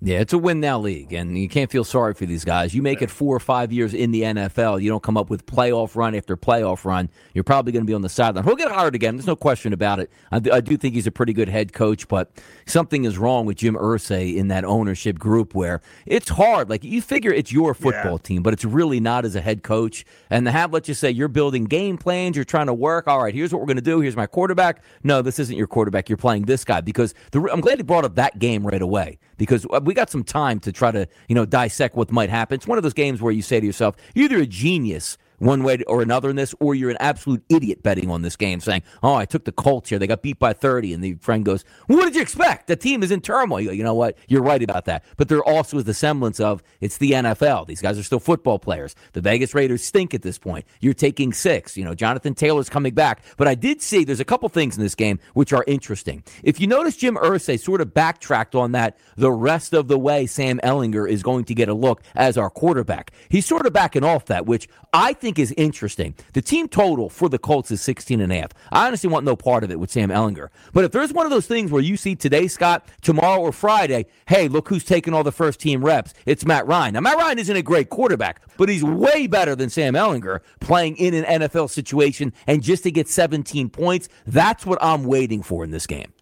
Yeah, it's a win now league, and you can't feel sorry for these guys. You make it four or five years in the NFL, you don't come up with playoff run after playoff run. You're probably going to be on the sideline. He'll get hired again. There's no question about it. I, do- I do think he's a pretty good head coach, but something is wrong with Jim Irsay in that ownership group where it's hard. Like you figure it's your football team, but it's really not as a head coach. And to have, let's just say, you're building game plans, you're trying to work. All right, here's what we're going to do. Here's my quarterback. No, this isn't your quarterback. You're playing this guy because the, I'm glad he brought up that game right away because Uh, we got some time to try to you know dissect what might happen. It's one of those games where you say to yourself, you're either a genius one way or another in this, or you're an absolute idiot betting on this game, saying, "Oh, I took the Colts here; they got beat by 30." And the friend goes, well, "What did you expect? The team is in turmoil." You, go, you know what? You're right about that. But there also is the semblance of it's the NFL. These guys are still football players. The Vegas Raiders stink at this point. You're taking six. You know, Jonathan Taylor's coming back. But I did see there's a couple things in this game which are interesting. If you notice, Jim Irsay sort of backtracked on that the rest of the way. Sam Ehlinger is going to get a look as our quarterback. He's sort of backing off that, which I think is interesting. The team total for the Colts is 16 and a half. I honestly want no part of it with Sam Ehlinger. But if there's one of those things where you see today, Scott, tomorrow or Friday, hey, look who's taking all the first team reps. It's Matt Ryan. Now, Matt Ryan isn't a great quarterback, but he's way better than Sam Ehlinger playing in an NFL situation. And just to get 17 points, that's what I'm waiting for in this game.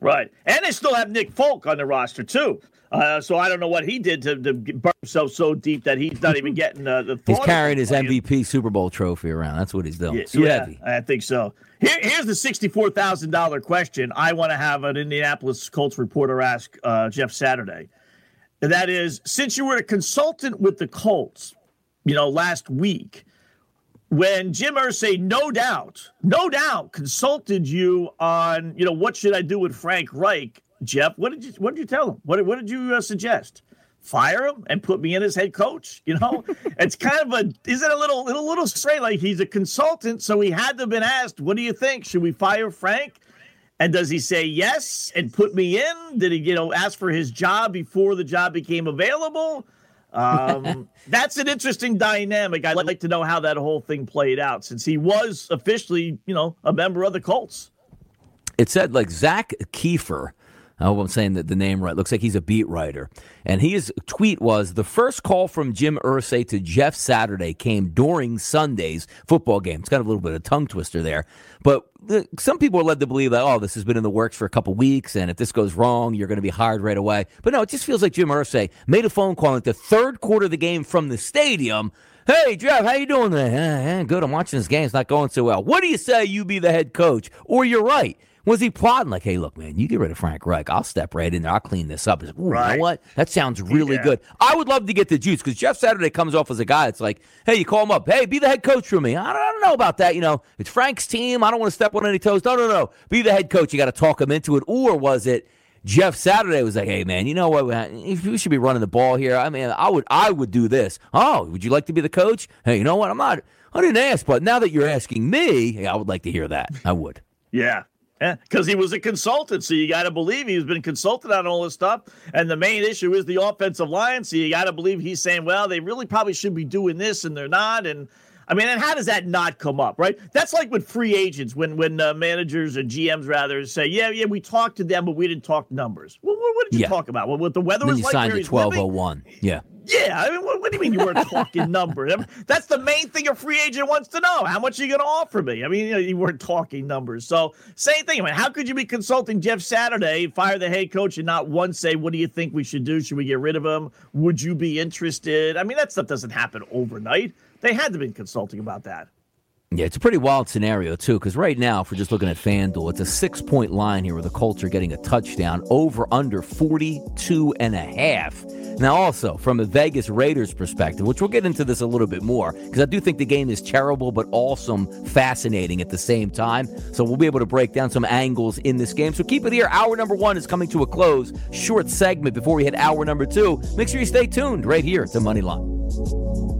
Right. And they still have Nick Foles on the roster, too. Uh, so I don't know what he did to, to burn himself so deep that he's not even getting uh, the. He's carrying his MVP Super Bowl trophy around. That's what he's doing. Yeah, Too yeah, heavy. I think so. Here, here's the sixty-four thousand dollar question. I want to have an Indianapolis Colts reporter ask uh, Jeff Saturday. And that is, since you were a consultant with the Colts, you know, last week, when Jim Irsay, no doubt, no doubt, consulted you on, you know, what should I do with Frank Reich, Jeff? What did you What did you tell him? What What did you uh, suggest? Fire him and put me in as head coach. You know, it's kind of a is it a little little little strange? Like he's a consultant, so he had to have been asked, "What do you think? Should we fire Frank?" And does he say yes and put me in? Did he, you know, ask for his job before the job became available? Um, that's an interesting dynamic. I'd like to know how that whole thing played out since he was officially, you know, a member of the Colts. It said like Zak Keefer. I hope I'm saying the, the name right. Looks like he's a beat writer. And his tweet was the first call from Jim Irsay to Jeff Saturday came during Sunday's football game. It's got a little bit of tongue twister there. But some people are led to believe that, oh, this has been in the works for a couple weeks, and if this goes wrong, you're going to be hired right away. But no, it just feels like Jim Irsay made a phone call at the third quarter of the game from the stadium. Hey, Jeff, how you doing today? Eh, eh, good. I'm watching this game. It's not going so well. What do you say you be the head coach? Or you're right. Was he plotting like, hey, look, man, you get rid of Frank Reich. I'll step right in there. I'll clean this up. Like, right. You know what? That sounds really yeah. good. I would love to get the juice because Jeff Saturday comes off as a guy that's like, hey, you call him up. Hey, be the head coach for me. I don't, I don't know about that. You know, it's Frank's team. I don't want to step on any toes. No, no, no. Be the head coach. You got to talk him into it. Or was it Jeff Saturday was like, hey, man, you know what? We should be running the ball here. I mean, I would, I would do this. Oh, would you like to be the coach? Hey, you know what? I'm not, I didn't ask, but now that you're asking me, I would like to hear that. I would. Yeah. Yeah, because he was a consultant, so you got to believe he's been consulted on all this stuff. And the main issue is the offensive line, so you got to believe he's saying, "Well, they really probably should be doing this, and they're not." And I mean, and how does that not come up, right? That's like with free agents when when uh, managers or GMs rather say, "Yeah, yeah, we talked to them, but we didn't talk numbers." Well, what, what did you yeah. talk about? Well, what the weather then was you like. signed the twelve oh one. Yeah. Yeah, I mean, what, what, do you mean you weren't talking numbers? I mean, that's the main thing a free agent wants to know. How much are you going to offer me? I mean, you, know, you, weren't talking numbers. So, same thing. I mean, how could you be consulting Jeff Saturday, fire the head coach, and not once say, "What do you think we should do? Should we get rid of him? Would you be interested?" I mean, that stuff doesn't happen overnight. They had to be consulting about that. Yeah, it's a pretty wild scenario, too, because right now, if we're just looking at FanDuel, it's a six point line here where the Colts are getting a touchdown over under 42 and a half. Now, also, from a Vegas Raiders perspective, which we'll get into this a little bit more, because I do think the game is terrible, but also fascinating at the same time. So we'll be able to break down some angles in this game. So keep it here. Hour number one is coming to a close. Short segment before we hit hour number two. Make sure you stay tuned right here to Moneyline.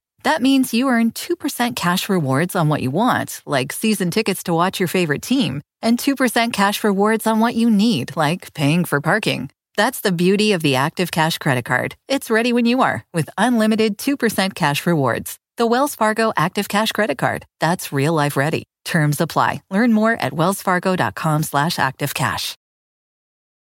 That means you earn 2% cash rewards on what you want, like season tickets to watch your favorite team and 2% cash rewards on what you need, like paying for parking. That's the beauty of the Active Cash credit card. It's ready when you are with unlimited 2% cash rewards. The Wells Fargo Active Cash credit card. That's real life ready. Terms apply. Learn more at wellsfargo.com slash activecash.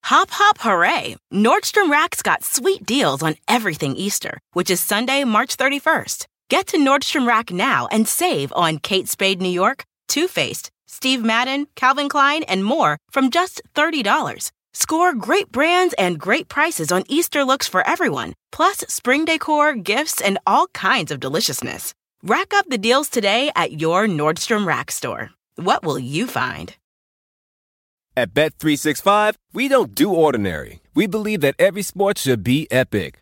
Hop, hop, hooray! Nordstrom Rack's got sweet deals on everything Easter, which is Sunday, March 31st. Get to Nordstrom Rack now and save on Kate Spade New York, Too Faced, Steve Madden, Calvin Klein, and more from just $30. Score great brands and great prices on Easter looks for everyone, plus spring decor, gifts, and all kinds of deliciousness. Rack up the deals today at your Nordstrom Rack store. What will you find? At Bet365, we don't do ordinary. We believe that every sport should be epic.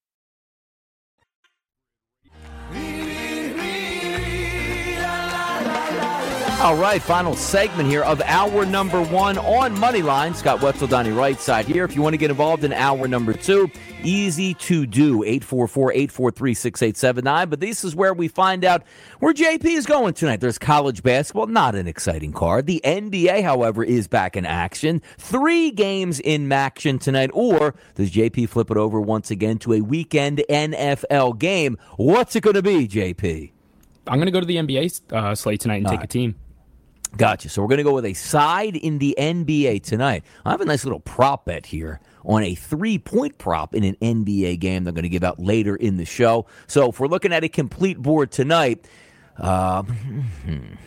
All right, final segment here of hour number one on Moneyline. Scott Wetzel, Donnie Rightside here. If you want to get involved in hour number two, easy to do 844 843 6879. But this is where we find out where JP is going tonight. There's college basketball, not an exciting card. The NBA, however, is back in action. Three games in action tonight. Or does JP flip it over once again to a weekend NFL game? What's it going to be, JP? I'm going to go to the NBA uh, slate tonight and All take right. a team. Gotcha. So we're going to go with a side in the NBA tonight. I have a nice little prop bet here on a three point prop in an NBA game they're going to give out later in the show. So if we're looking at a complete board tonight, um,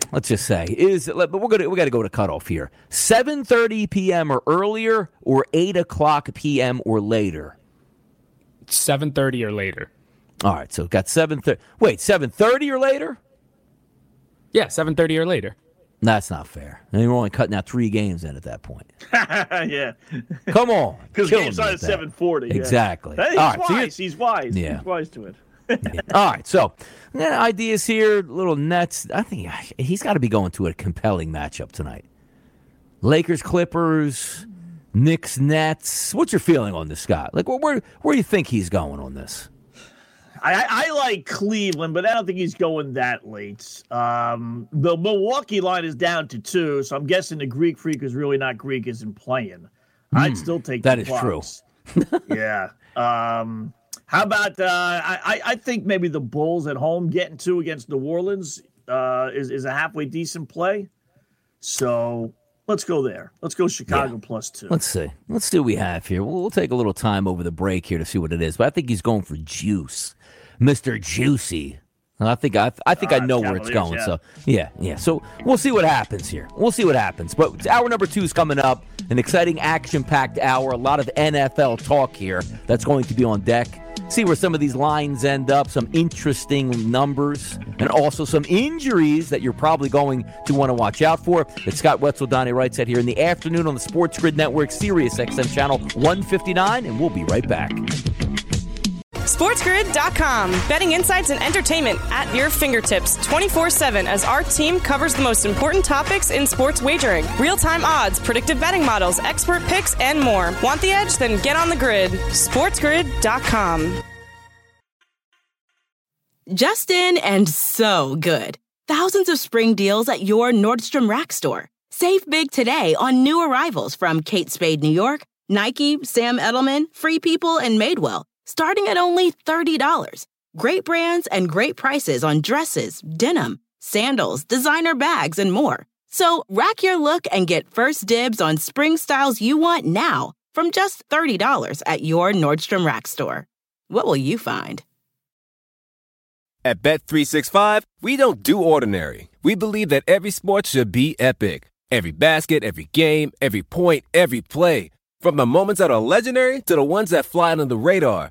let's just say is but we're gonna we got to go to cutoff here. Seven thirty p.m. or earlier, or eight o'clock p.m. or later. 7:30 or later. All right. So got seven thirty. Wait, seven thirty or later? Yeah, 7:30 or later. That's not fair. And we're only cutting out three games in at that point. yeah. Come on. Because games with at seven forty. Exactly. He's All right, so wise. he's wise. Yeah. He's wise to it. All right, so yeah, ideas here, little Nets. I think he's got to be going to a compelling matchup tonight. Lakers, Clippers, Knicks, Nets. What's your feeling on this, Scott? Like, where, where do you think he's going on this? I, I, like Cleveland, but I don't think he's going that late. Um, the Milwaukee line is down to two, so I'm guessing the Greek freak is really not Greek, isn't playing. I'd still take that is true. Yeah. Um, how about uh, I, I think maybe the Bulls at home getting two against New Orleans uh, is is a halfway decent play. So let's go there. Let's go Chicago plus two. Let's see. Let's see what we have here. We'll, we'll take a little time over the break here to see what it is. But I think he's going for juice, Mister Juicy. I think I, I think I Uh, know where it's going. yeah. So yeah, yeah. So we'll see what happens here. We'll see what happens. But hour number two is coming up. An exciting, action-packed hour. A lot of NFL talk here. That's going to be on deck. See where some of these lines end up. Some interesting numbers, and also some injuries that you're probably going to want to watch out for. It's Scott Wetzel, Donnie Rightside here in the afternoon on the SportsGrid Network, Sirius XM channel 159, and we'll be right back. SportsGrid.com. Betting insights and entertainment at your fingertips 24 7 as our team covers the most important topics in sports wagering real time odds, predictive betting models, expert picks, and more. Want the edge? Then get on the grid. SportsGrid.com. Justin and so good. Thousands of spring deals at your Nordstrom Rack store. Save big today on new arrivals from Kate Spade New York, Nike, Sam Edelman, Free People, and Madewell, starting at only $30. Great brands and great prices on dresses, denim, sandals, designer bags, and more. So rack your look and get first dibs on spring styles you want now from just $30 at your Nordstrom Rack store. What will you find? At Bet365, we don't do ordinary. We believe that every sport should be epic. Every basket, every game, every point, every play. From the moments that are legendary to the ones that fly under the radar.